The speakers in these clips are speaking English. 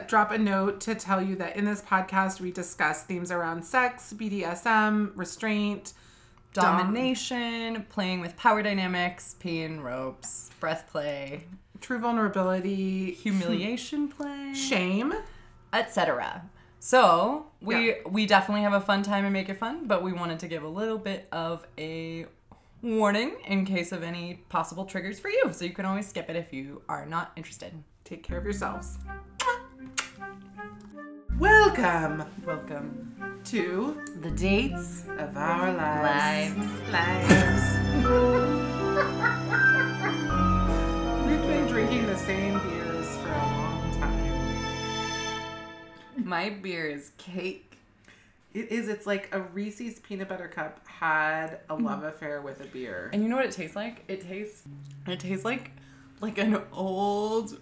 Drop a note to tell you that in this podcast we discuss themes around sex, BDSM, restraint, dom- Domination, playing with power dynamics, pain ropes, breath play, true vulnerability, humiliation play, shame. etc. So we we definitely have a fun time and make it fun, but we wanted to give a little bit of a warning in case of any possible triggers for you. So you can always skip it if you are not interested. Take care of yourselves. Welcome Welcome. to The dates of our lives. lives. Lives. We've been drinking the same beers for a long time. My beer is cake. It is. It's like a Reese's peanut butter cup had a Mm-hmm. love affair with a beer. And you know what it tastes like? It tastes it tastes like like an old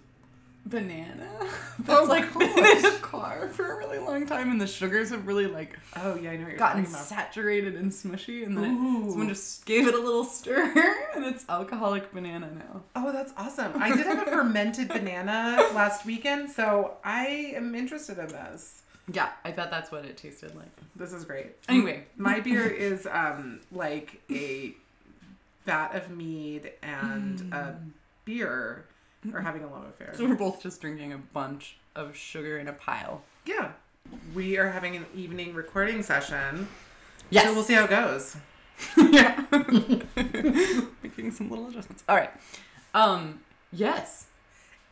banana that's Oh, like been in a car for a really long time and the sugars have really like Oh yeah, I know gotten saturated and smushy and then Ooh. someone just gave it a little stir and it's alcoholic banana now. Oh, that's awesome. I did have a fermented banana last weekend, so I am interested in this. Yeah, I bet that's what it tasted like. This is great. Anyway. my beer is um like a vat of mead and a beer are having a love affair. So we're both just drinking a bunch of sugar in a pile. Yeah. We are having an evening recording session. Yes. So we'll see how it goes. yeah. Making some little adjustments. All right. Um, yes.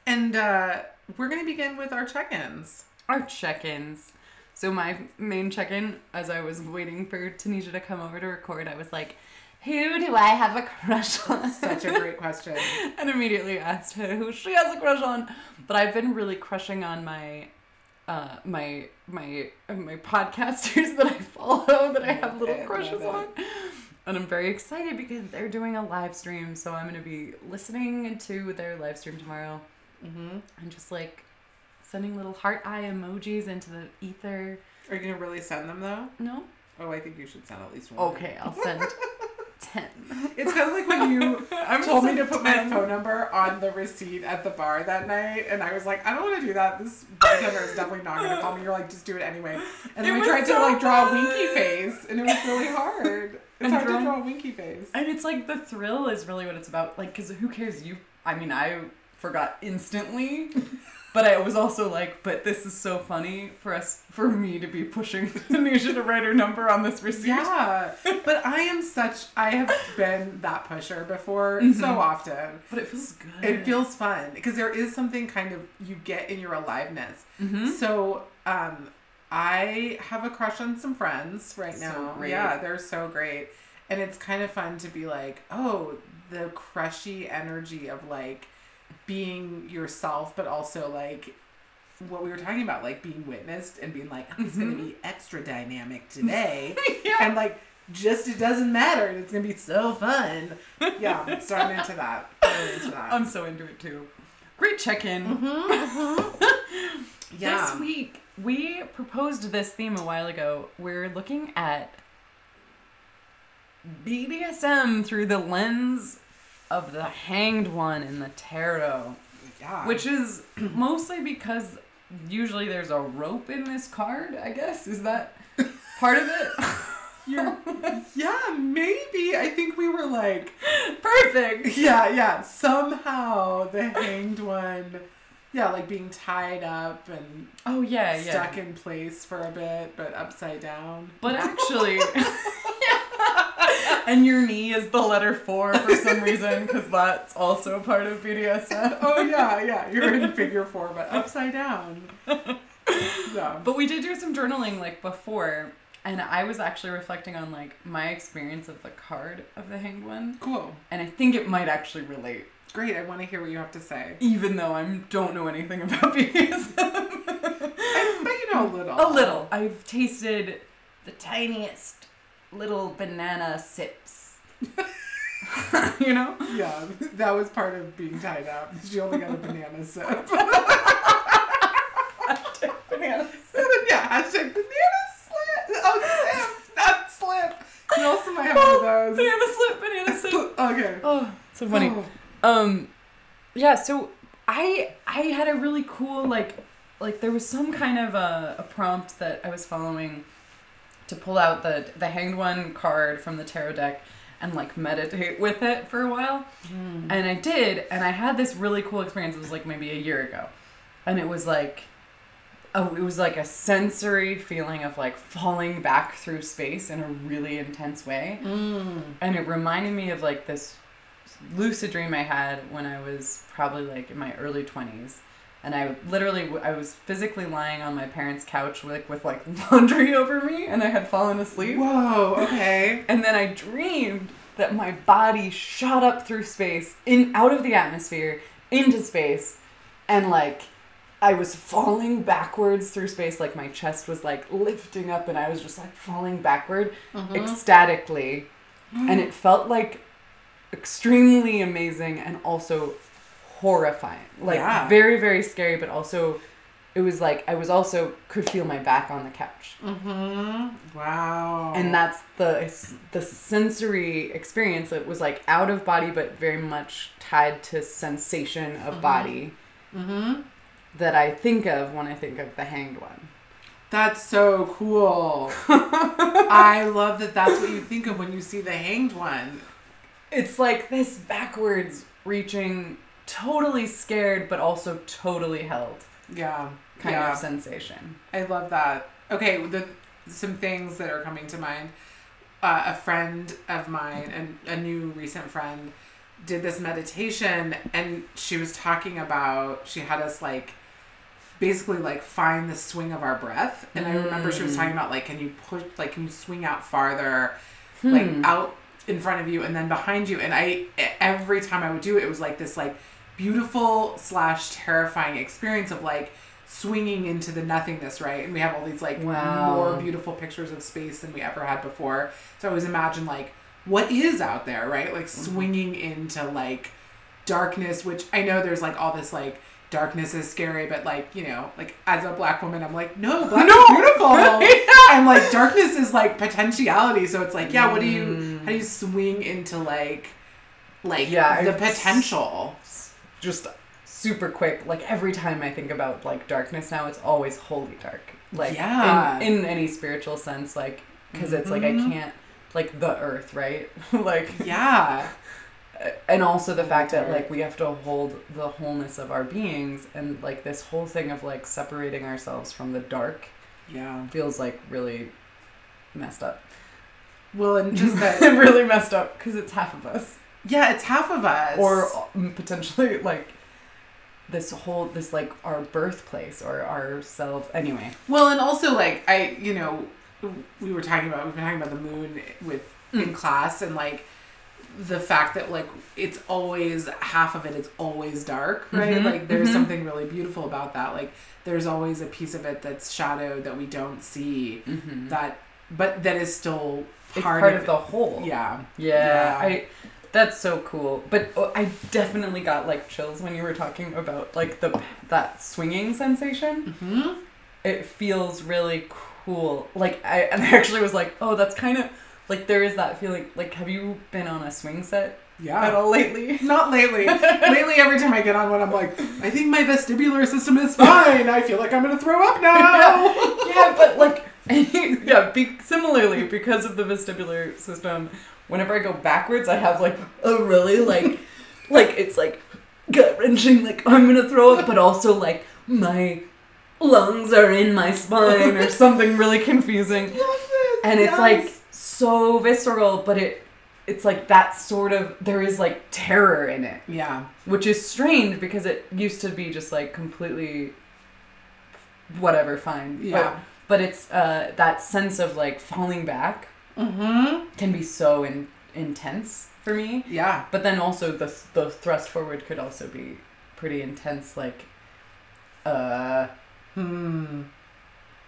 And uh we're gonna begin with our check-ins. Our check-ins. So my main check-in, as I was waiting for Tanisha to come over to record, I was like, "Who do I have a crush on?" Such a great question. and immediately asked her who she has a crush on. But I've been really crushing on my, uh, my my my podcasters that I follow that I have little it, crushes on. And I'm very excited because they're doing a live stream, so I'm gonna be listening to their live stream tomorrow Mm-hmm. and just like sending little heart eye emojis into the ether. Are you gonna really send them though? No? Oh, I think you should send at least one. Okay, I'll send ten. It's kind of like when you I'm told me to send put my phone number on the receipt at the bar that night, and I was like, I don't want to do that. This bartender is definitely not going to call me. You're like, just do it anyway. And then It we was tried to like draw a winky face, and it was really hard. It's And hard drawing- to draw a winky face. And it's like the thrill is really what it's about. Like, because who cares? You, I mean, I forgot instantly, but I was also like, but this is so funny for us, for me to be pushing Tanisha to write her number on this receipt. Yeah, but I am such. I have been that pusher before Mhm. so often. But it feels good. It feels fun because there is something kind of you get in your aliveness. hmm So, um, I have a crush on some friends right So now. great. Yeah, they're so great. And it's kind of fun to be like, oh, the crushy energy of like being yourself, but also like what we were talking about, like being witnessed and being like, it's going to be extra dynamic today. yeah. and like, just it doesn't matter. and It's going to be so fun. Yeah, so I'm into that. I'm into that. I'm so into it too. Great check in. Mm-hmm, mm-hmm. yeah. This week, we proposed this theme a while ago. We're looking at BDSM through the lens of the hanged one in the tarot, yeah. which is mostly because usually there's a rope in this card, I guess. Is that part of it? You're, yeah, maybe. I think we were like, Perfect. yeah, yeah. Somehow the hanged one, yeah, like being tied up and Oh, yeah, yeah. stuck in place for a bit, but upside down. But actually, and your knee is the letter four for some reason, because that's also part of BDSM. Oh yeah, yeah. You're in figure four, but upside down. Yeah. But we did do some journaling like before, and I was actually reflecting on like my experience of the card of the hanged one, Cool. and I think it might actually relate, Great. I want to hear what you have to say. even though I don't know anything about BDSM. But you know a little. A little. I've tasted the tiniest little banana sips. you know? Yeah, that was part of being tied up. She only got a banana sip. banana yeah, hashtag banana slip. Oh, sip, not slip. You also might have one of those. Banana slip, banana sip. Okay. Oh, so funny. Oh. Um, yeah. So I I had a really cool like like there was some kind of a, a prompt that I was following to pull out the the hanged one card from the tarot deck and like meditate with it for a while. Hmm. And I did, and I had this really cool experience. It was like maybe a year ago. And it was like oh, it was like a sensory feeling of like falling back through space in a really intense way. Hmm. And it reminded me of like this lucid dream I had when I was probably like in my early 20s. And I literally, I was physically lying on my parents' couch with, with like laundry over me, and I had fallen asleep. Whoa, okay. And then I dreamed that my body shot up through space, in out of the atmosphere, into space, and like I was falling backwards through space, like my chest was like lifting up, and I was just like falling backward mm-hmm. ecstatically, and it felt like extremely amazing and also horrifying, like Yeah. very very scary, but also. It was like I was also could feel my back on the couch Mm-hmm. Wow. and that's the the sensory experience that was like out of body but very much tied to sensation of body mm-hmm. that I think of when I think of the hanged one. That's so cool. I love that that's what you think of when you see the hanged one. It's like this backwards reaching, totally scared but also totally held Yeah. kind yeah. of sensation. I love that. Okay, the some things that are coming to mind. Uh, a friend of mine, and a new recent friend, did this meditation, and she was talking about. She had us like, basically like find the swing of our breath, and I remember she was talking about like, can you push, like, can you swing out farther, like out in front of you and then behind you, and I every time I would do it, it was like this like beautiful slash terrifying experience of like swinging into the nothingness, right? And we have all these like Wow. more beautiful pictures of space than we ever had before. So I always imagine like what is out there, right? Like mm-hmm. swinging into like darkness, which I know there's like all this like darkness is scary, but like you know, like as a black woman, I'm like no, black No, is beautiful, and like darkness is like potentiality. So it's like yeah, what do you how do you mm. swing into like like Yeah, the potential? Just super quick. Like every time I think about like darkness now, it's always wholly dark. Like Yeah. in, in any spiritual sense, like because it's like I Mhm. can't like the earth, right? like Yeah. and also the fact that like we have to hold the wholeness of our beings and like this whole thing of like separating ourselves from the dark Yeah. feels like really messed up. Well, and just that really messed up because it's half of us. Yeah, it's half of us. or um, potentially like this whole this like our birthplace or ourselves anyway well, and also like I, you know, we were talking about we've been talking about the moon with Mm. in class and like the fact that like it's always half of it, is always dark, right? Mhm, Like there's mhm. something really beautiful about that. Like there's always a piece of it that's shadowed that we don't see that but that is still it's part, part, of, of the whole Yeah. yeah, Yeah. i that's so cool but oh, i definitely got like chills when you were talking about like the that swinging sensation hmm it feels really cool like i and i actually was like oh that's kind of like there is that feeling like have you been on a swing set yeah. at all lately Not lately. lately, every time I get on one, I'm like, I think my vestibular system is fine. I feel like I'm gonna throw up now. yeah, but like, yeah, be, similarly because of the vestibular system, whenever I go backwards, I have like a really like, like it's like gut wrenching, like I'm gonna throw up, but also like my lungs are in my spine or something really confusing, and it's like so visceral, but it. It's like that sort of there is like terror in it, yeah, which is strange because it used to be just like completely whatever fine. yeah. But but it's uh, that sense of like falling back mm-hmm. can be so in, intense for me. Yeah. But then also the the thrust forward could also be pretty intense, like uh, Hmm.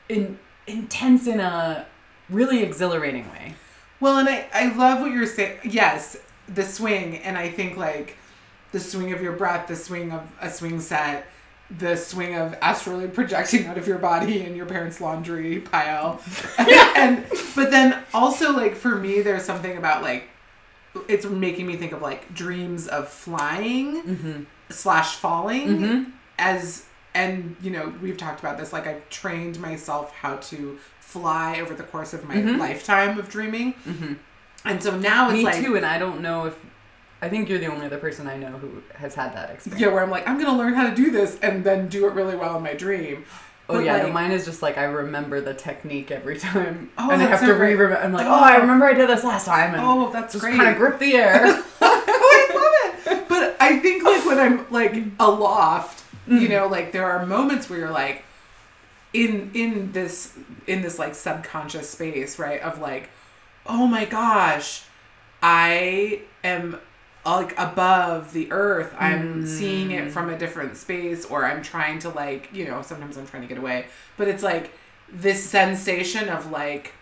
in intense in a really exhilarating way. Well, and I I love what you're saying. Yes, the swing, and I think like the swing of your breath, the swing of a swing set, the swing of astrally projecting out of your body in your parents' laundry pile, and but then also like for me, there's something about like it's making me think of like dreams of flying Mm-hmm. slash falling Mm-hmm. as and you know we've talked about this like I've trained myself how to fly over the course of my Mhm. lifetime of dreaming, Mhm. and so now it's Me like too, and I don't know if I think you're the only other person I know who has had that experience. yeah, where I'm like I'm gonna learn how to do this and then do it really well in my dream. Oh But, yeah, no, mine is just like I remember the technique every time, Oh, and I have to so great. re I'm like, oh, Oh. I remember I did this last time, and Oh, that's great. just great. kind of grip the air. I love it. But I think like when I'm like aloft, you Mm. know, like there are moments where you're like in in this in this like subconscious space, right? Of like, oh my gosh, I am like above the earth. I'm hmm. seeing it from a different space or I'm trying to like, you know, sometimes I'm trying to get away. But it's like this sensation of like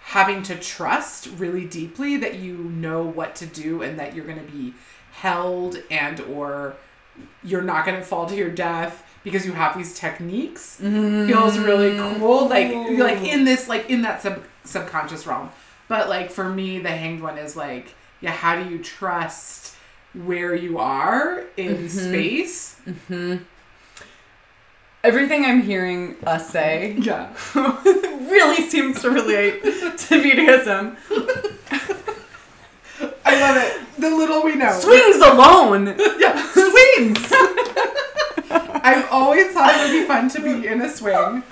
having to trust really deeply that you know what to do and that you're going to be held and or you're not going to fall to your death because you have these techniques feels really hmm. cool like like in this like in that sub subconscious realm but like for me the hanged one is like yeah how do you trust where you are in space? Everything I'm hearing us say yeah. really seems to relate to BDSM. i love it. The little we know. Swings alone. yeah. Swings. I've always thought it would be fun to be in a swing.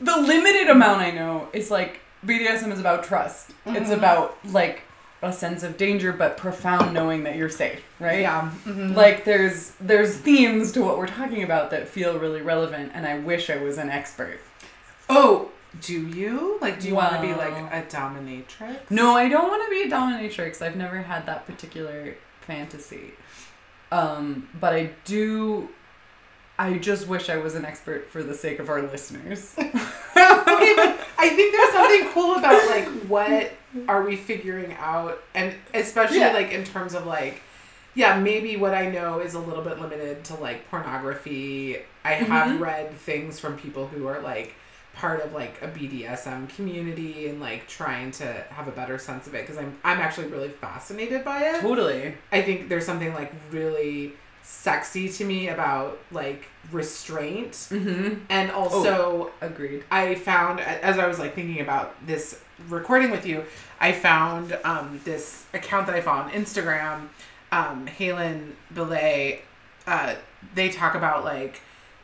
The limited amount I know is like BDSM is about trust. It's Mhm. about like a sense of danger, but profound knowing that you're safe, right? yeah mhm. Like there's there's themes to what we're talking about that feel really relevant, and I wish I was an expert. oh do you like do you want to be like a dominatrix No, I don't want to be a dominatrix. I've never had that particular fantasy. Um, but I do. I just wish I was an expert for the sake of our listeners. okay, but I think there's something cool about like what are we figuring out, and especially Yeah. like in terms of like, yeah, maybe what I know is a little bit limited to like pornography. I have Mhm. read things from people who are like part of like a BDSM community and like trying to have a better sense of it because I'm I'm actually really fascinated by it. totally. I think there's something like really sexy to me about like restraint Mm-hmm. and also Agreed. I found as I was like thinking about this recording with you, I found um, this account that I follow on Instagram, um, Haylin Belay. Uh, they talk about like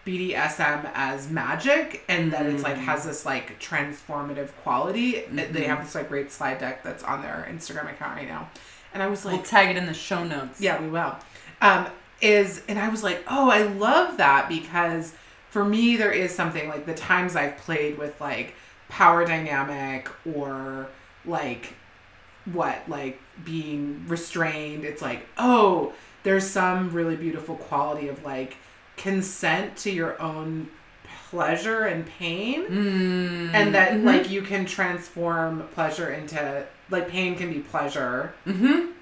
BDSM as magic and that it's like Mm. has this like transformative quality. They Mhm. have this like great slide deck that's on their Instagram account right now, and I was like, we'll tag it in the show notes. yeah, we will. Um, is and I was like, oh, I love that because for me there is something like the times I've played with like power dynamic or like what like being restrained. It's like oh, there's some really beautiful quality of like consent to your own pleasure and pain Mm, and that mhm. like you can transform pleasure into like pain can be pleasure Mhm.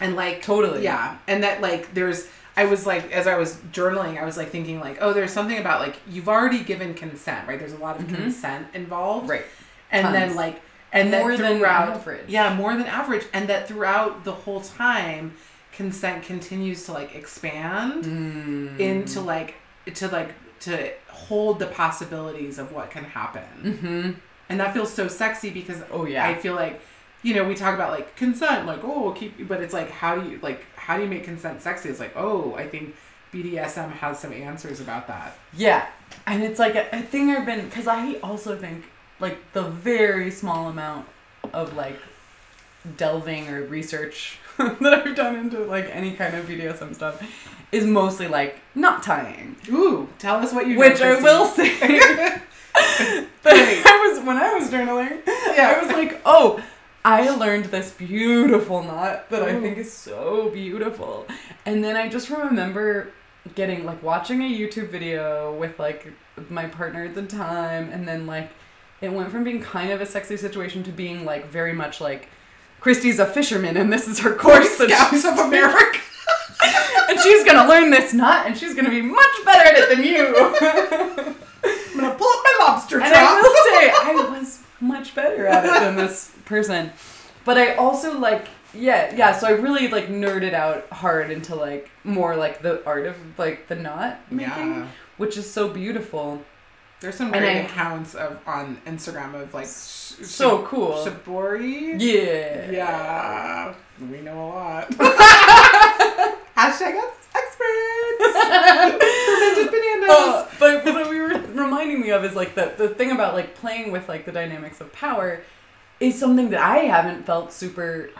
and like Totally. yeah and that like there's i was like as i was journaling i was like thinking like oh there's something about like you've already given consent right there's a lot of Mhm. consent involved Right. and then like and More that than average. yeah more than average and that throughout the whole time consent continues to like expand Mm. into like to like to hold the possibilities of what can happen Mm-hmm. and that feels so sexy because Oh yeah. I feel like, you know, we talk about like consent, like oh, we'll keep, you but it's like how do you like how do you make consent sexy? It's like oh, I think BDSM has some answers about that. Yeah, and it's like a, a thing I've been because I also think like the very small amount of like delving or research that I've done into like any kind of BDSM stuff is mostly like not tying, Ooh, tell us what you which I will say. that I was when I was journaling. Yeah. I was like, oh. I learned this beautiful knot that I oh. think is so beautiful. And then I just remember getting like watching a YouTube video with like my partner at the time and then like it went from being kind of a sexy situation to being like very much like Christy's a fisherman and this is her course that Scouts of America. and she's gonna learn this knot and she's gonna be much better at it than you. I'm gonna pull up my lobster and. I will say I was much better at it than this person. But I also like yeah, yeah. So I really like nerded out hard into like more like the art of like the knot making, Yeah. which is so beautiful. There's some great I- accounts of on Instagram of like sh- So sh- cool. Shibari. Yeah. Yeah, we know a lot. Hashtag experts. Fermented bananas. Uh, but what we were reminding me of is like the the thing about like playing with like the dynamics of power is something that I haven't felt super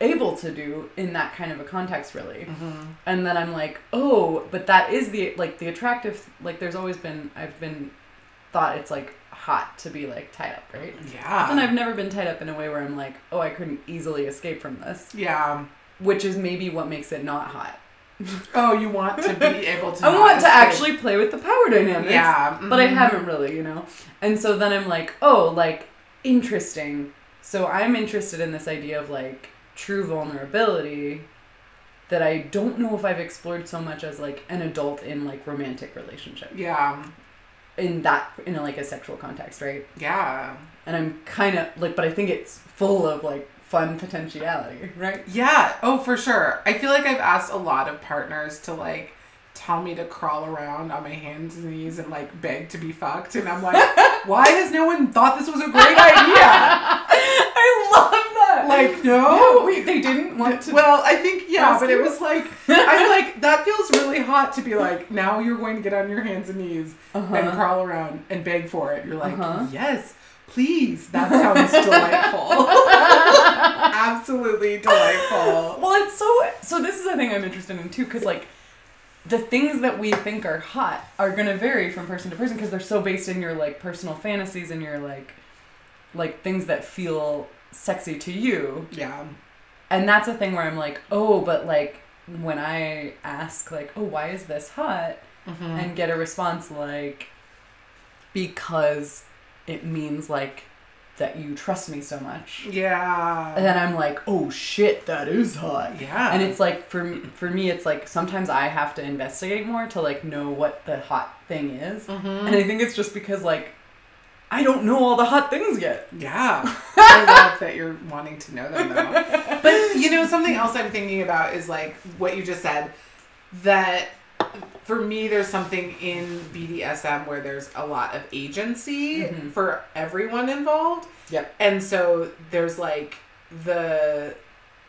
able to do in that kind of a context really. Mm-hmm. And then I'm like, oh, but that is the like the attractive like there's always been I've been thought it's like hot to be like tied up, right? Yeah. And I've never been tied up in a way where I'm like, oh, I couldn't easily escape from this, yeah. which is maybe what makes it not hot. Oh, you want to be able to. I want to actually play with the power dynamics. Yeah. But I mhm. haven't really, you know? And so then I'm like, oh, like, interesting. So I'm interested in this idea of like true vulnerability that I don't know if I've explored so much as like an adult in like romantic relationship. Yeah. In that, in a, like a sexual context, right? Yeah. And I'm kind of like, but I think it's full of like fun potentiality, right? Yeah. Oh, for sure. I feel like I've asked a lot of partners to like tell me to crawl around on my hands and knees and like beg to be fucked, and I'm like, why has no one thought this was a great idea? I love that. Like, no, they didn't want to. Well, I think yeah, but it was like I'm like that feels really hot to be like now you're going to get on your hands and knees and Uh-huh. crawl around and beg for it. You're like Uh-huh. yes, please. That sounds delightful. Absolutely delightful. Well, it's so. So this is a thing I'm interested in too, because like, the things that we think are hot are gonna vary from person to person because they're so based in your like personal fantasies and your like, like things that feel sexy to you. Yeah. And that's a thing where I'm like, oh, but like when I ask like, oh, why is this hot, Mhm. and get a response like, because it means like that you trust me so much. Yeah. And then I'm like, oh shit, that is hot. yeah. And it's like for me, for me, it's like sometimes I have to investigate more to like know what the hot thing is, Mhm. and I think it's just because like I don't know all the hot things yet. Yeah. I love that you're wanting to know them though. But you know, something else I'm thinking about is like what you just said that for me there's something in BDSM where there's a lot of agency Mhm. for everyone involved. Yep. And so there's like the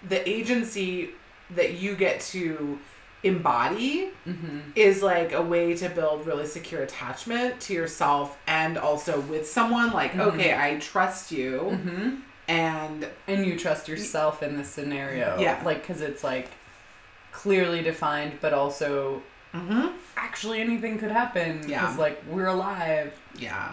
the agency that you get to embody Mm-hmm. is like a way to build really secure attachment to yourself and also with someone like Mhm. okay i trust you Mm-hmm. and And you trust yourself in this scenario, Yeah. like because it's like clearly defined, but also Mhm. actually anything could happen. Yeah. Because like we're alive. yeah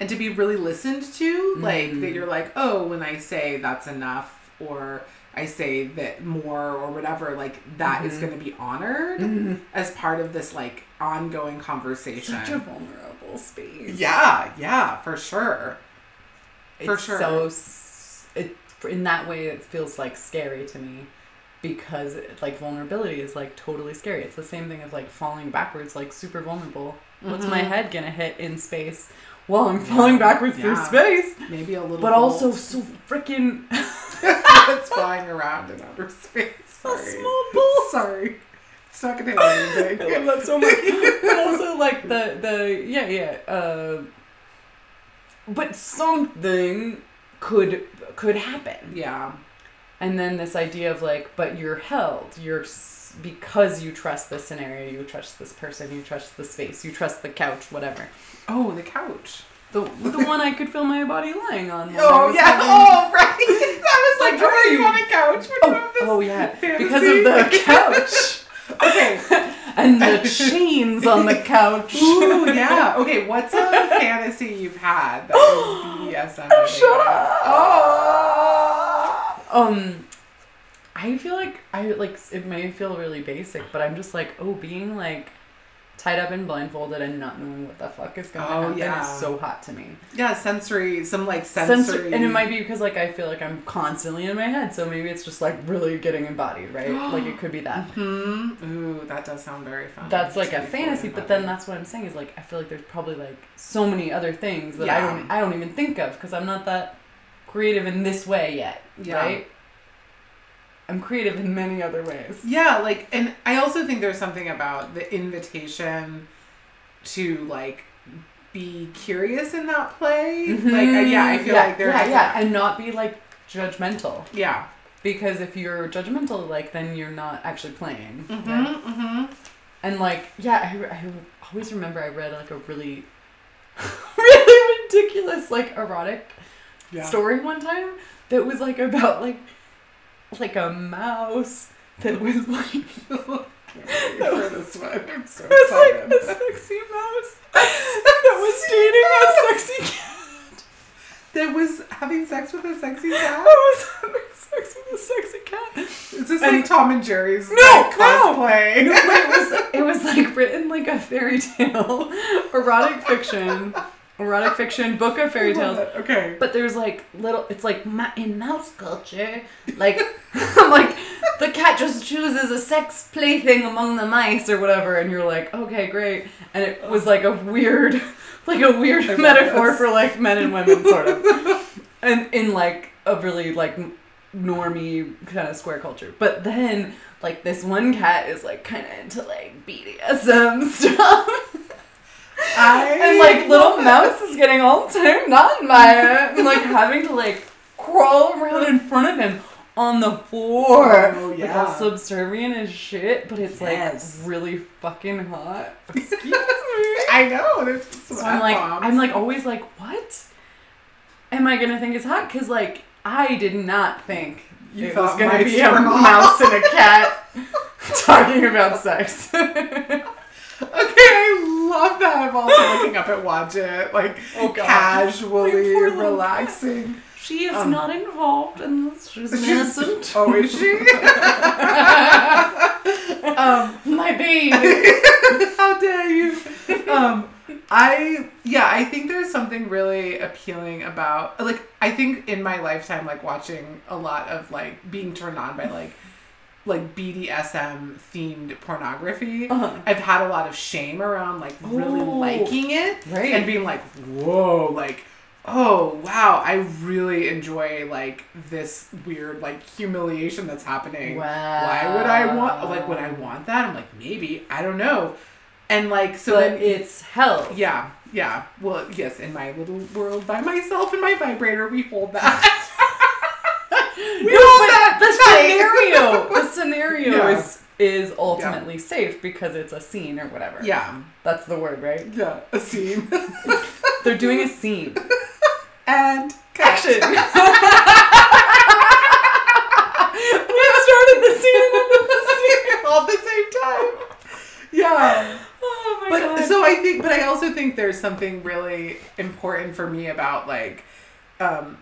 and to be really listened to like Mm. that you're like oh when i say that's enough or i say that more or whatever like that is Mhm. going to be honored as part of this like ongoing conversation Such a vulnerable space. yeah yeah for sure For It's sure. So it in that way it feels like scary to me because like vulnerability is like totally scary. It's the same thing as like falling backwards, like super vulnerable. What's my Mhm. head gonna hit in space while I'm falling backwards through space? maybe a little But also so freaking it's flying around in outer space. a small bolt. Sorry. It's not gonna hit I anything. love that so much. but also like the the yeah yeah. Uh, but something could could happen. yeah. And then this idea of like, but you're held. You're because you trust this scenario, you trust this person, you trust the space, you trust the couch, whatever. Oh, the couch. The the one I could feel my body lying on. Oh yeah. having- Oh right. That was like, Like, are you on a couch? Oh, this oh yeah, fantasy? because of the couch okay. and the chains on the couch. Ooh yeah. Okay. What's a fantasy you've had that was BDSM? Shut up. Oh. Um, I feel like I like it may feel really basic, but I'm just like, oh, being like tied up and blindfolded and not knowing what the fuck is going to Oh, happen yeah. is so hot to me. Yeah, sensory. Some like sensory. Sensory, and it might be because like I feel like I'm constantly in my head, so maybe it's just like really getting embodied, right? like it could be that. Hmm. Ooh, that does sound very fun. That's like a fantasy, but then that's what I'm saying is like I feel like there's probably like so many other things that I don't I don't even think of because I'm not that creative in this way yet, Yeah. right? I'm creative in many other ways. Yeah, like, and I also think there's something about the invitation to like be curious in that play. Like, uh, yeah, I feel Mm-hmm. yeah, like there yeah, yeah, and not be like judgmental. yeah. Because if you're judgmental, like then you're not actually playing. Mm-hmm, right? mm-hmm. And like, yeah, I, I always remember I read like a really, really ridiculous like erotic Yeah. story one time that was like about like, like a mouse that was like, it for this one. I'm so was like a sexy mouse that was dating a sexy cat. that was having sex with a sexy cat. That was having sex with a sexy cat. Is this And- like Tom and Jerry's No, like, cosplay? No, but it was it was like written like a fairy tale, erotic fiction, erotic fiction, book of fairy tales. Okay. But there's like little. It's like ma- in mouse culture, like like the cat just chooses a sex plaything among the mice or whatever, and you're like, okay, great. And it was like a weird, like a weird love metaphor for like men and women, sort of, and in like a really like normie kind of square culture. But then like this one cat is like kind of into like BDSM stuff. I and like little mouse is getting all turned on by it and like having to like crawl around in front of him on the floor. Oh, like all subservient as shit but it's Yes. like really fucking hot. Excuse me? I know. There's so i'm like F-bombs. i'm like always like what? Am i gonna think it's hot? Because like i did not think You it was thought gonna be a mouse and a cat talking about sex Okay, I love that. I'm also looking up at Watch It, like Oh, casually My poor little relaxing. she is Um, not involved and she's She's- innocent Oh, is she? um, my baby how dare you? Um, I yeah, I think there's something really appealing about like I think in my lifetime, like watching a lot of like being turned on by like like BDSM themed pornography. Uh-huh. I've had a lot of shame around like really Oh. liking it Right. and being like, whoa, like, oh wow, I really enjoy like this weird like humiliation that's happening. Why would I want like would I want that? I'm like maybe I don't know, and like so but then it's hell yeah yeah well yes in my little world by myself and my vibrator we hold that. we No, hold but that the scenario. The scenario Yeah. is is ultimately safe because it's a scene or whatever. Yeah. That's the word right? Yeah a scene. They're doing a scene. And cut. action. We started the scene and ended the scene. All at the same time. Yeah. oh my but god. so I think, but I also think there's something really important for me about like, um,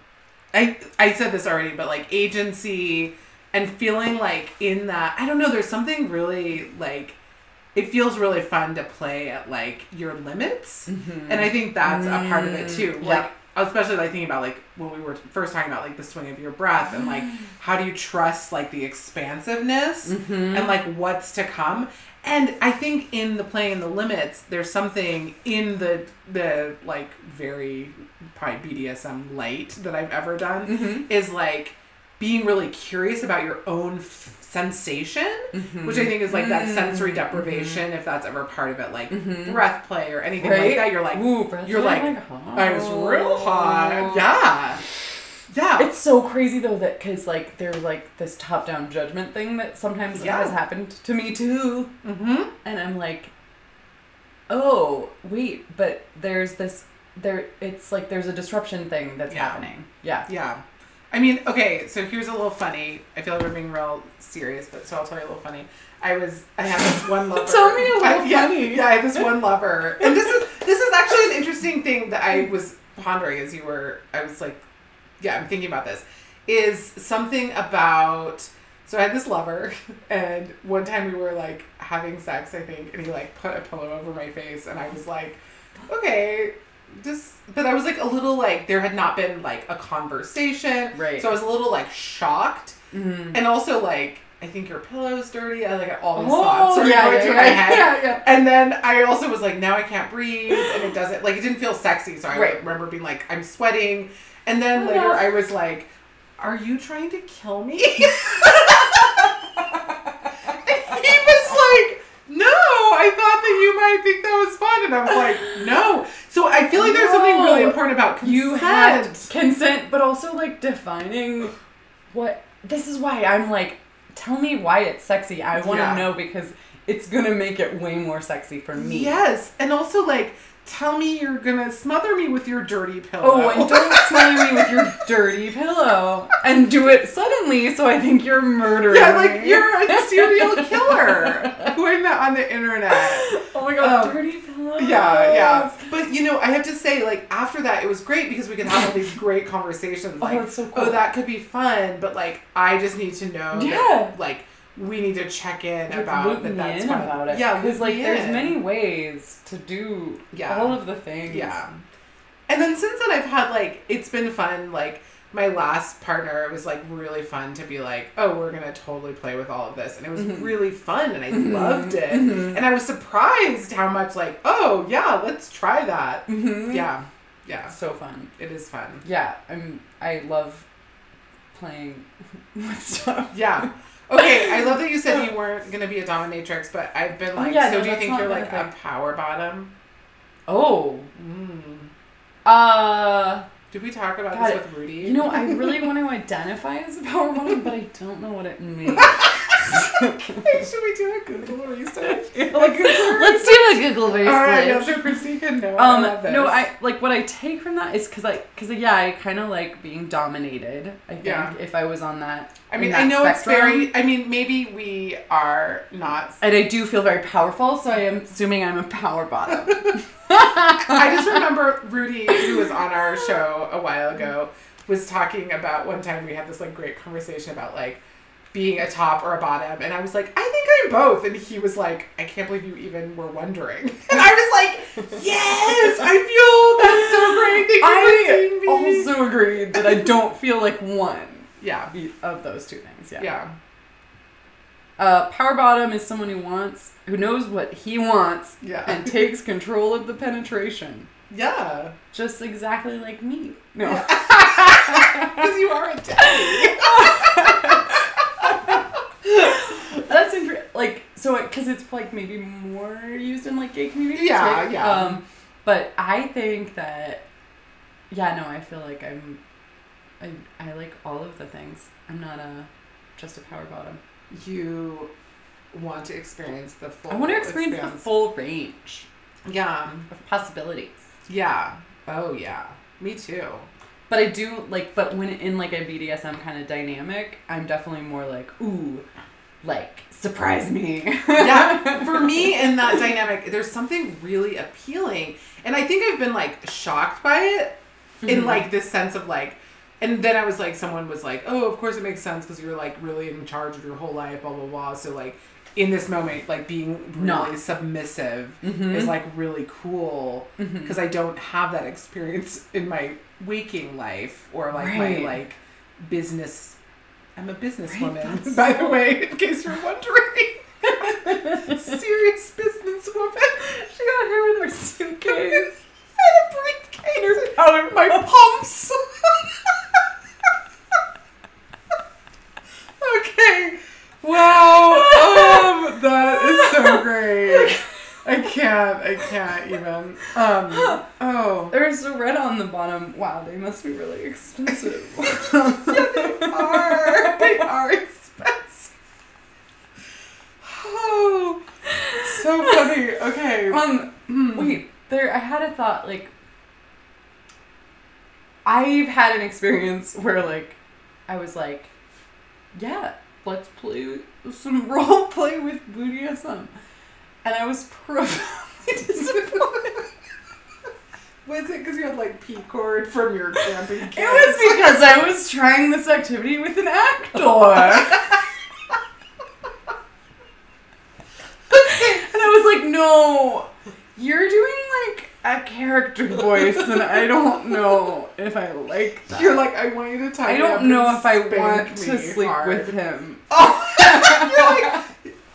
I I said this already, but like agency and feeling like in that I don't know. There's something really like. It feels really fun to play at like your limits, and I think that's a part of it too. Mm, Like especially like thinking about like when we were first talking about like the swing of your breath and like how do you trust like the expansiveness Mm-hmm. and like what's to come and i think in the playing the limits there's something in the the like very probably bdsm light that i've ever done Mm-hmm. is like being really curious about your own f- sensation Mm-hmm. which i think is like that sensory deprivation if that's ever part of it like Mhm. breath play or anything Right? like that you're like Ooh, you're like, hot. i was real hot yeah yeah It's so crazy though that because like there's like this top down judgment thing that sometimes Yeah. has happened to me too, mm-hmm and I'm like, oh wait, but there's this there. It's like there's a disruption thing that's Yeah. happening. Yeah. Yeah. I mean, okay, so here's a little funny. I feel like we're being real serious, but so I'll tell you a little funny. I was I have this one lover. Tell me a little I- yeah, funny. Yeah, I have this one lover. And this is this is actually an interesting thing that I was pondering as you were I was like, yeah, I'm thinking about this. Is something about so I had this lover and one time we were like having sex, I think, and he like put a pillow over my face and I was like, Okay, just but I was like a little like there had not been like a conversation. Right. So I was a little like shocked Mm-hmm. and also like I think your pillow's dirty. I like all these Oh, thoughts started yeah, going yeah, through yeah, my head. yeah, yeah. And then I also was like, now I can't breathe, and it doesn't like it didn't feel sexy. So I Right. remember being like, I'm sweating, and then oh, later. I was like, Are you trying to kill me? and he was like, No, I thought that you might think that was fun. And I was like, No. So I feel like there's no. something really important about consent. You had consent, but also like defining what this is why I'm like, tell me why it's sexy. I want to yeah. know because it's gonna make it way more sexy for me. Yes, and also like tell me you're gonna smother me with your dirty pillow. Oh, and don't smother me with your dirty pillow. And do it suddenly, so I think you're murdering yeah, like me. you're a serial killer who I met on the internet. Oh my god, Um, dirty pillow. Yeah, yeah. But you know, I have to say, like after that, it was great because we could have all these great conversations. Oh, that's so cool. oh, that could be fun, but like, I just need to know. Yeah. That, like, we need to check in Like, about that. That's in about it. Yeah, because like me there's in. many ways to do Yeah. all of the things. Yeah. And then since then, I've had like it's been fun. Like my last partner, it was like really fun to be like, oh, we're gonna totally play with all of this, and it was Mhm. really fun, and I Mhm. loved it. Mhm. And I was surprised how much like, oh yeah, let's try that. Mm-hmm. Yeah, yeah, So fun. it is fun. Yeah, I'm. I love playing with stuff. Yeah. Okay, I love that you said you weren't gonna be a dominatrix, but I've been Oh, like, yeah, so no, do you think you're like a a power bottom? Oh. Mm. Uh. Did we talk about God, this with Rudy? You know, I really want to identify as a power bottom, but I don't know what it means. Should we do a Google research? Like, Google let's do a Google research. All right, yeah, so Christy can know. Um, this. no, I like what I take from that is because I, because yeah, I kind of like being dominated. I think Yeah. if I was on that, I mean, that I know spectrum. it's very. I mean, maybe we are not. and I do feel very powerful, so I am assuming I'm a power bottom. I just remember Rudy, who was on our show a while ago, was talking about one time we had this like great conversation about like being a top or a bottom, and I was like, I think I'm both, and he was like, I can't believe you even were wondering, and I was like, Yes, I feel that's so great. Thank you I also agreed that I don't feel like one yeah, of those two things. Yeah. yeah, Uh, power bottom is someone who wants, who knows what he wants, yeah, and takes control of the penetration, yeah. just exactly like me. No. Because you are a daddy. That's inter- like so because it's like maybe more used in like gay communities. Yeah, right? yeah. Um, but I think that yeah, no, I feel like I'm I I like all of the things. I'm not a just a power bottom. You want to experience the full. I want to experience the full range Yeah, of possibilities. yeah. Oh yeah, me too. But I do like, but when in like a BDSM kind of dynamic, I'm definitely more like, ooh, like surprise me. yeah, for me in that dynamic, there's something really appealing, and I think I've been like shocked by it in Mhm. like this sense of like, and then I was like, someone was like, oh, of course it makes sense because you're like really in charge of your whole life, blah blah blah. So like in this moment, like being really Not. submissive Mhm. is like really cool because I don't have that experience in my waking life or like my like business. I'm a businesswoman, that's by so- the way, in case you're wondering. Serious businesswoman. she got here with her suitcase. and a briefcase. Power my pumps. okay. Wow. That is so great. I can't. I can't even. Um. Oh. There's a red on the bottom. Wow, they must be really expensive. Yeah, they are. They are expensive. Oh, so funny. Okay. um, Hmm. wait, there. I had a thought. Like, I've had an experience where, like, I was like, yeah, let's play some role play with BDSM, and I was profoundly disappointed. Was it because you had like P cord from your camping? It was because I was trying this activity with an actor. And I was like, no, you're doing like a character voice, and I don't know if I like that. You're like, I want you to tie I don't know if I want to sleep hard. with him. Oh, you're like,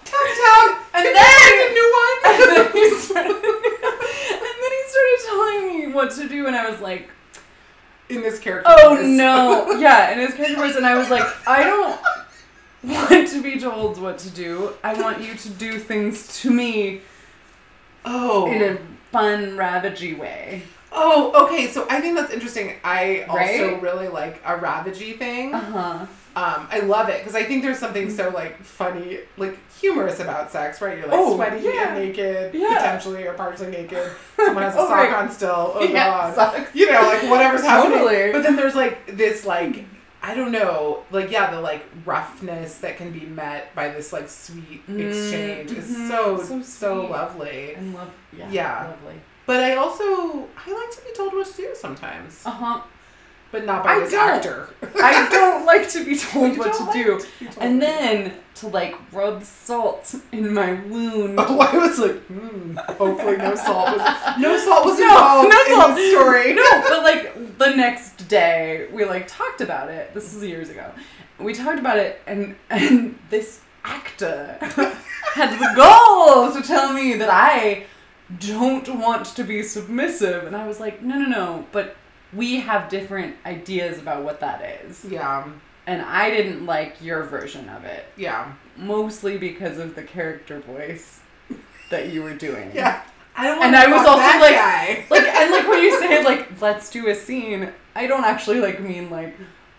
tap tap, And then- a new one? And then he started, and then he started telling me what to do, and I was like, In this character. oh voice. no, yeah, in his character voice, and I was like, I don't want to be told what to do. I want you to do things to me Oh. in a fun, ravagey way. oh, okay. So I think that's interesting. I also really like a ravagey thing. Uh huh. Um, I love it because I think there's something so like funny, like humorous about sex, right? You're like Oh, sweaty yeah. and naked, Yeah. potentially or partially naked. Someone has a Oh, sock right. on still. Oh Yeah, god. socks. You know, like whatever's happening. Totally. But then there's like this like I don't know, like yeah, the like roughness that can be met by this like sweet Mm, exchange is mhm. so So so, lovely. And love. Yeah. Yeah. Lovely. But I also I like to be told what to do sometimes, Uh huh. But not by I this actor. I don't like to be told You what to don't like do. to be told And then to like rub salt in my wound. Oh, I was like, hmm, hopefully no salt was no salt was No, involved no in salt. the story. no, but like the next day we like talked about it. This is years ago. We talked about it and and this actor had the gall to tell me that I don't want to be submissive and I was like, "No, no, no, but we have different ideas about what that is." Yeah, And I didn't like your version of it, yeah, mostly because of the character voice that you were doing. yeah. I don't. And I was also like- guy. like and like when you say like let's do a scene i don't actually like mean like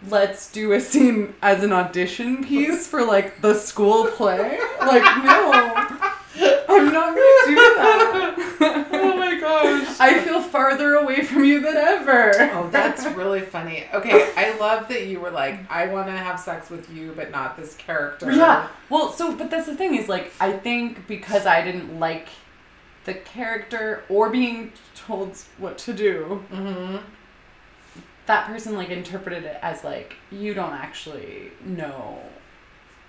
let's do a scene as an audition piece for like the school play like no i'm not gonna do that oh my gosh. i feel farther away from you than ever Oh, that's really funny. Okay, I love that you were like, I want to have sex with you, but not this character. yeah well so but that's the thing is like i think because i didn't like the character or being told what to do Mm-hmm. that person like interpreted it as like you don't actually know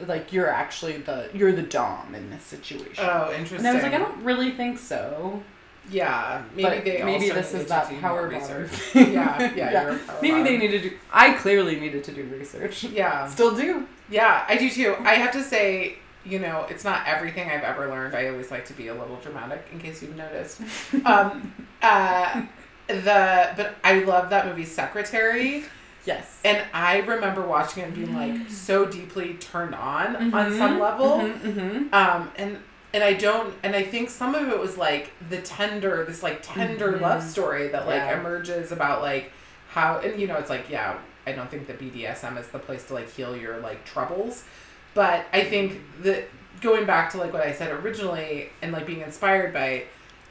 like you're actually the you're the dom in this situation Oh, interesting. and i was like i don't really think so Yeah, maybe but they. maybe also this is that power research. yeah, yeah, You're a power maybe they bottom. need to do i clearly needed to do research Yeah. still do Yeah, I do too. I have to say, you know, it's not everything I've ever learned. I always like to be a little dramatic, in case you've noticed. Um, uh, the but I love that movie Secretary, yes and I remember watching it and being like so deeply turned on on Mhm, some level. mhm, mhm. Um, and and I don't, and I think some of it was like the tender, this like tender Mhm. love story that like Yeah. emerges about like how, and you know, it's like yeah, I don't think the BDSM is the place to like heal your like troubles, but I think that going back to like what I said originally and like being inspired by,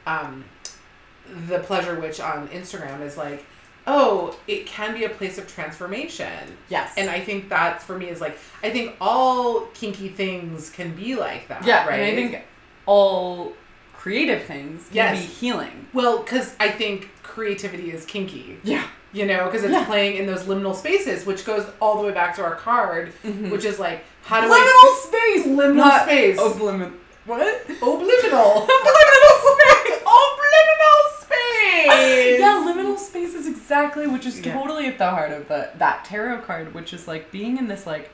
um, the pleasure witch on Instagram is like, oh, it can be a place of transformation. yes And I think that for me is like I think all kinky things can be like that. yeah right. and i think all creative things can Yes. be healing well, because I think creativity is kinky. yeah You know, because it's Yeah. playing in those liminal spaces, which goes all the way back to our card, Mhm. which is like how do liminal I liminal space liminal not space oblimin what obliminal liminal space obliminal space. yeah, liminal space is exactly which is Yeah. totally at the heart of the that tarot card, which is like being in this like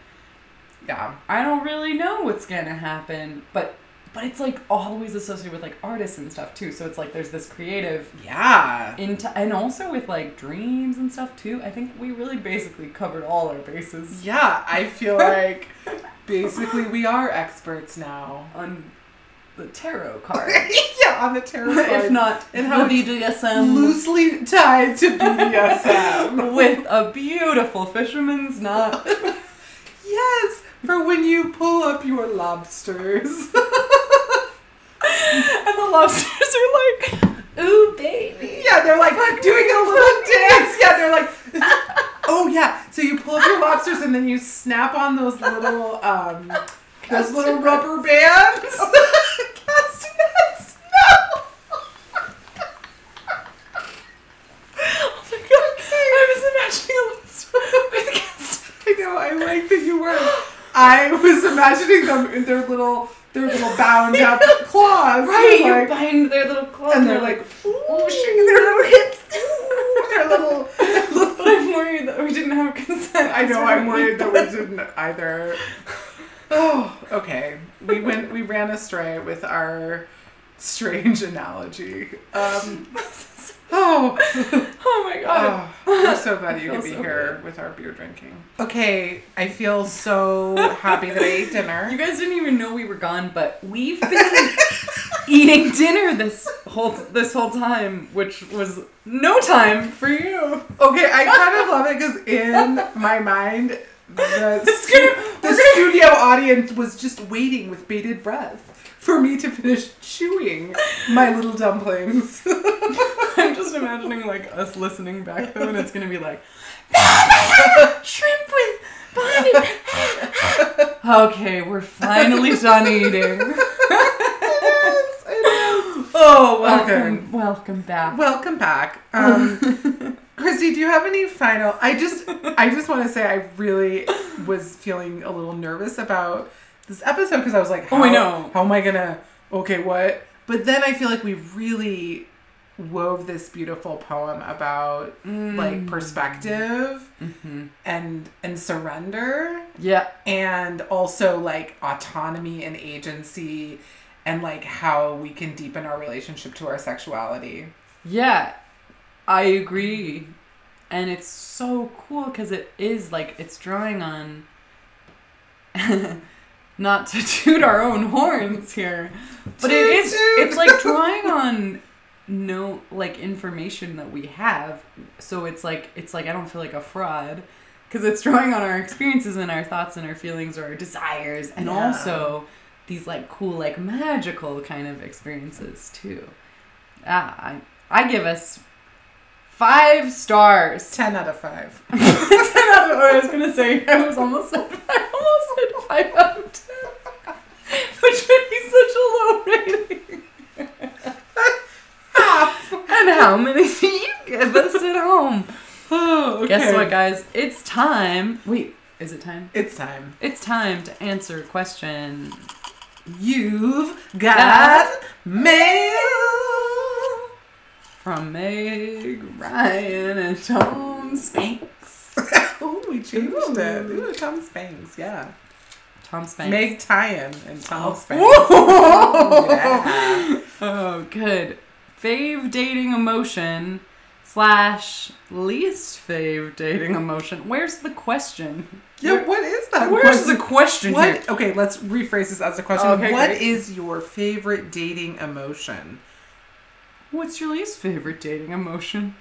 yeah. I don't really know what's gonna happen, but but it's like always associated with like artists and stuff too. So it's like there's this creative Yeah. into and also with like dreams and stuff too. I think we really basically covered all our bases Yeah, I feel like basically we are experts now. on the tarot card, yeah, on the tarot card. if not And how the BDSM loosely tied to BDSM. with a beautiful fisherman's knot. yes, for when you pull up your lobsters. And the lobsters are like, ooh, baby. yeah, they're like doing a little dance. Yeah, they're like, oh yeah. So you pull up your lobsters and then you snap on those little um, those little rubber bands. Castanets. No. Oh my god. I was imagining a lobster with cast. I know. I like that you were. I was imagining them in their little, their little bound up claws. Right, you like, bind their little claws. and they're like, ooh, shaking their little hips. Their little. but I'm worried that we didn't have consent. I know. I'm worried that we didn't either. Oh, okay. We went. We ran astray with our strange analogy. Um. Oh. Oh my god. Oh, I'm so glad you could be so here with our beer drinking. Okay, I feel so happy that I ate dinner. You guys didn't even know we were gone, but we've been eating dinner this whole this whole time, which was no time for you. Okay, I kind of love it because in my mind, the, stu- the studio audience was just waiting with bated breath for me to finish chewing my little dumplings. I'm just imagining like us listening back though, and it's gonna be like shrimp with bunny. okay, we're finally done eating. Yes, it is. Oh, welcome, Okay. welcome back. Welcome back. Um, Christy, do you have any final? I just, I just want to say I really was feeling a little nervous about this episode because I was like, Oh, I know. How am I gonna? Okay, what? But then I feel like we really wove this beautiful poem about like perspective Mhm. and and surrender Yeah, and also like autonomy and agency and like how we can deepen our relationship to our sexuality. yeah, I agree, and it's so cool because it is like it's drawing on. Not to toot our own horns here, but it Toot, is. toot. It's like drawing on no like information that we have. So it's like it's like I don't feel like a fraud because it's drawing on our experiences and our thoughts and our feelings or our desires, and Yeah. also these like cool like magical kind of experiences too. Ah, I I give us five stars. 10 out of 5. Ten out of- I was gonna say I was almost said I almost said five out of ten, which would be such a low rating. and how many do you give us at home? Oh, okay. Guess what, guys? It's time. Wait, is it time? It's time. It's time to answer a question. You've got mail. From Meg Ryan and Tom Spanks. oh, we changed it. Ooh, Tom Spanks, yeah. Tom Spanks. Meg Tyan and Tom Oh. Spanks. Whoa! Yeah. Oh, good. Fave dating emotion slash least fave dating emotion. Where's the question? Yeah, what is that? Where's question? the question What? here? Okay, let's rephrase this as a question. Okay, What great. is your favorite dating emotion? What's your least favorite dating emotion?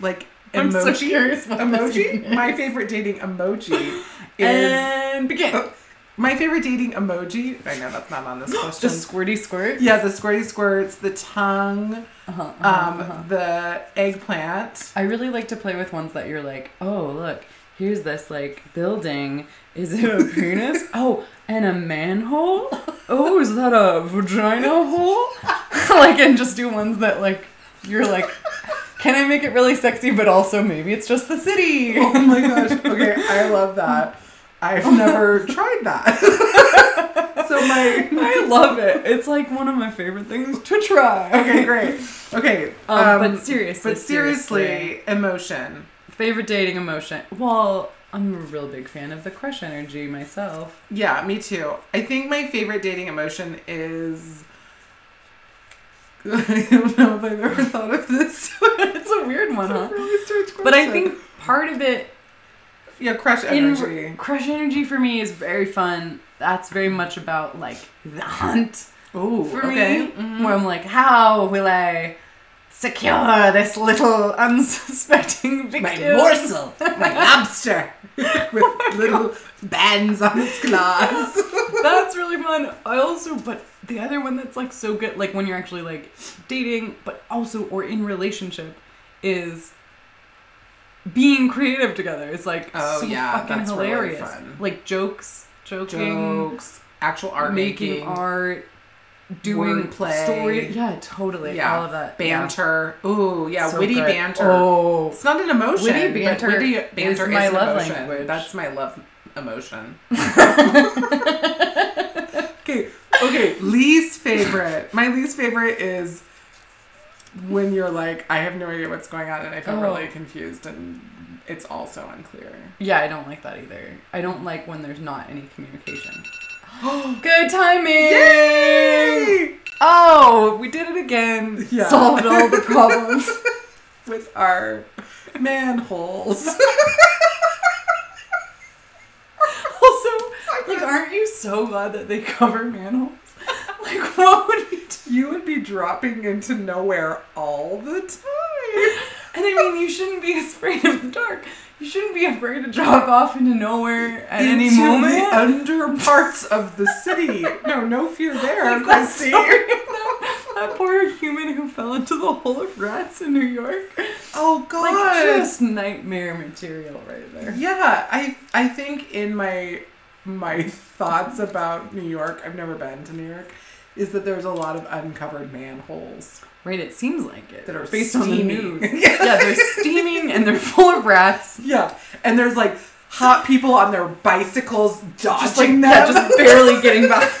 Like I'm so emoji? curious what emoji? My favorite dating emoji is And begin. Oh, my favorite dating emoji. I know that's not on this question. the squirty squirt. yeah, the squirty squirts, the tongue, Uh-huh, um, uh-huh, uh-huh. the eggplant. I really like to play with ones that you're like, oh look, here's this like building. Is it a penis? oh, and a manhole? Oh, is that a vagina hole? like, and just do ones that like you're like, can I make it really sexy, but also maybe it's just the city. Oh my gosh. Okay, I love that. I've never tried that. so my I love it. It's like one of my favorite things to try. Okay, great. Okay. Um, but seriously, But seriously, emotion. favorite dating emotion. Well, I'm a real big fan of the crush energy myself. Yeah, me too. I think my favorite dating emotion is I don't know if I've ever thought of this. it's a weird one, It's a huh? really strange But I think part of it yeah, crush in energy. crush energy for me is very fun. That's very much about like the hunt for okay. me, Mhm. where I'm like, how will I secure this little unsuspecting victim? My morsel, my lobster, with oh little bands on its claws. That's really fun. I also, but the other one that's like so good, like when you're actually like dating, but also or in relationship, is being creative together. It's like Oh, so yeah, fucking that's really hilarious. fun. Like jokes, joking, Jokes, actual art making, making, art, doing wordplay. story. Yeah, totally. Yeah, all of that. Yeah. banter. Ooh, yeah, So witty good. banter. Oh, It's not an emotion. Witty banter witty is banter my love emotion. language. That's my love emotion. okay, okay. Least favorite. My least favorite is when you're like, I have no idea what's going on, and I feel Oh. really confused, and it's all so unclear. yeah. I don't like that either. I don't like when there's not any communication. Good timing. Yay! Oh, we did it again. Yeah. Solved all the problems. With our manholes. also, like, aren't you so glad that they cover manholes? Like, what would we do? You would be dropping into nowhere all the time. And I mean, you shouldn't be afraid of the dark. You shouldn't be afraid to drop off into nowhere at any Into moment. the under parts of the city. No, no fear there, Christy. that poor human who fell into the hole of rats in New York. Oh God. Like just nightmare material right there. Yeah, I I think in my my thoughts about New York, I've never been to New York, is that there's a lot of uncovered manholes. Right, it seems like it. That are based on the news. yeah, they're steaming and they're full of rats. Yeah, and there's like hot people on their bicycles dodging Just like them, that, just barely getting by.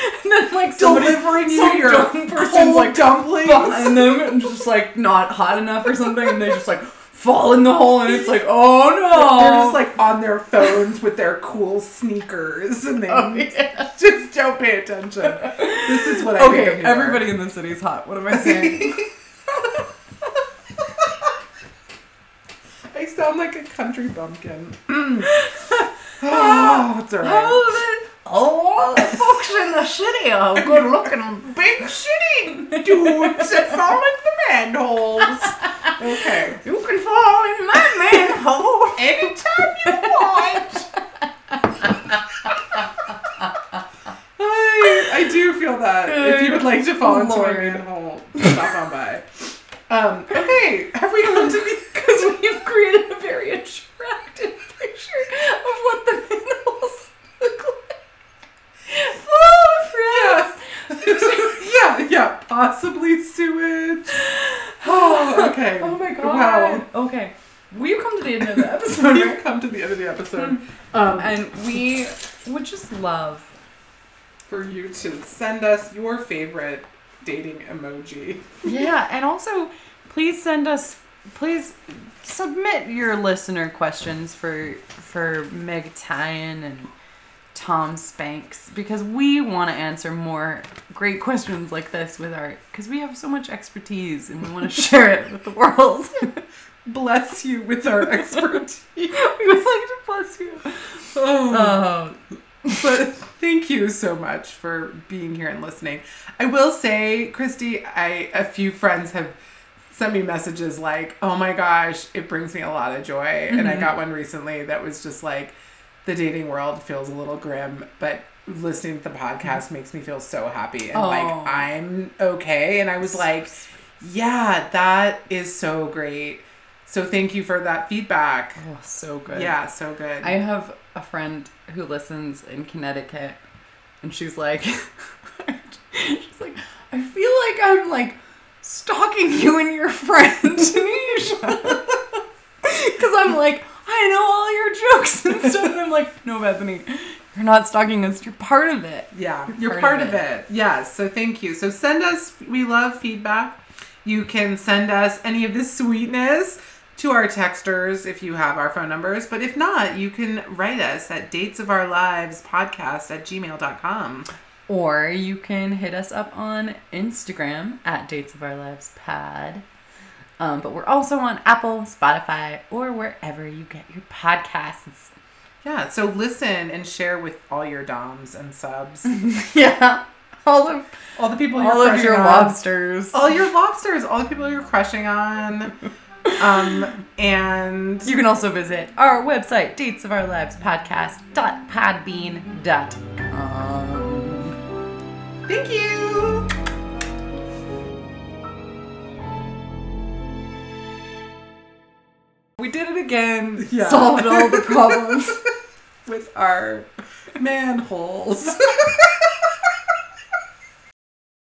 and then like delivering you your dumb person's like dumplings. behind them and just like not hot enough or something, and they just like fall in the hole, and it's like, oh no! They're just like on their phones with their cool sneakers, and they Oh, yeah. just don't pay attention. This is what I Okay, everybody in the city is hot. What am I saying? I sound like a country bumpkin. oh, it's alright. All the folks in the city are good looking big city. Dudes that fall into the manholes. Okay. You can fall in my manhole. Anytime you want. I, I do feel that. If you would like to fall into my manhole, stop on by. Um, okay, have we come to the Because we've created a very attractive picture of what the manholes look like. Oh, friends. yeah, yeah, possibly sewage. Oh, okay. Oh my god. Wow. Okay. We've come to the end of the episode. We've come to the end of the episode. Um, and we would just love for you to send us your favorite dating emoji. Yeah, and also please send us please submit your listener questions for for Meg Tyan and Tom Spanks because we want to answer more great questions like this with our because we have so much expertise and we want to share it with the world. Bless you with our expertise. we would like to bless you. Oh. Oh, but thank you so much for being here and listening. I will say, Christy, I a few friends have sent me messages like, "Oh my gosh, it brings me a lot of joy." And I mm-hmm. got one recently that was just like, "The dating world feels a little grim, but listening to the podcast mm-hmm. makes me feel so happy and like Oh. I'm okay." And I was like, "Yeah, that is so great." So thank you for that feedback. oh, so good. Yeah, so good. I have a friend who listens in Connecticut, and she's like, she's like, I feel like I'm like stalking you and your friend Tanisha, because I'm like, I know all your jokes and stuff. And I'm like, no, Bethany, you're not stalking us. You're part of it. Yeah, You're you're part part, of of, it. Yes, so thank you. So send us, we love feedback. You can send us any of this sweetness to our texters if you have our phone numbers. But if not, you can write us at dates of our lives podcast at gmail.com. Or you can hit us up on Instagram at Dates of Our Lives Pod. Um, but we're also on Apple, Spotify, or wherever you get your podcasts. Yeah, so listen and share with all your doms and subs. yeah, all of all the people you're all of your on. lobsters. All your lobsters, all the people you're crushing on. Um, and You can also visit our website, datesofourlivespodcast.podbean.com. thank you. We did it again. Yeah. Solved all the problems. with our manholes.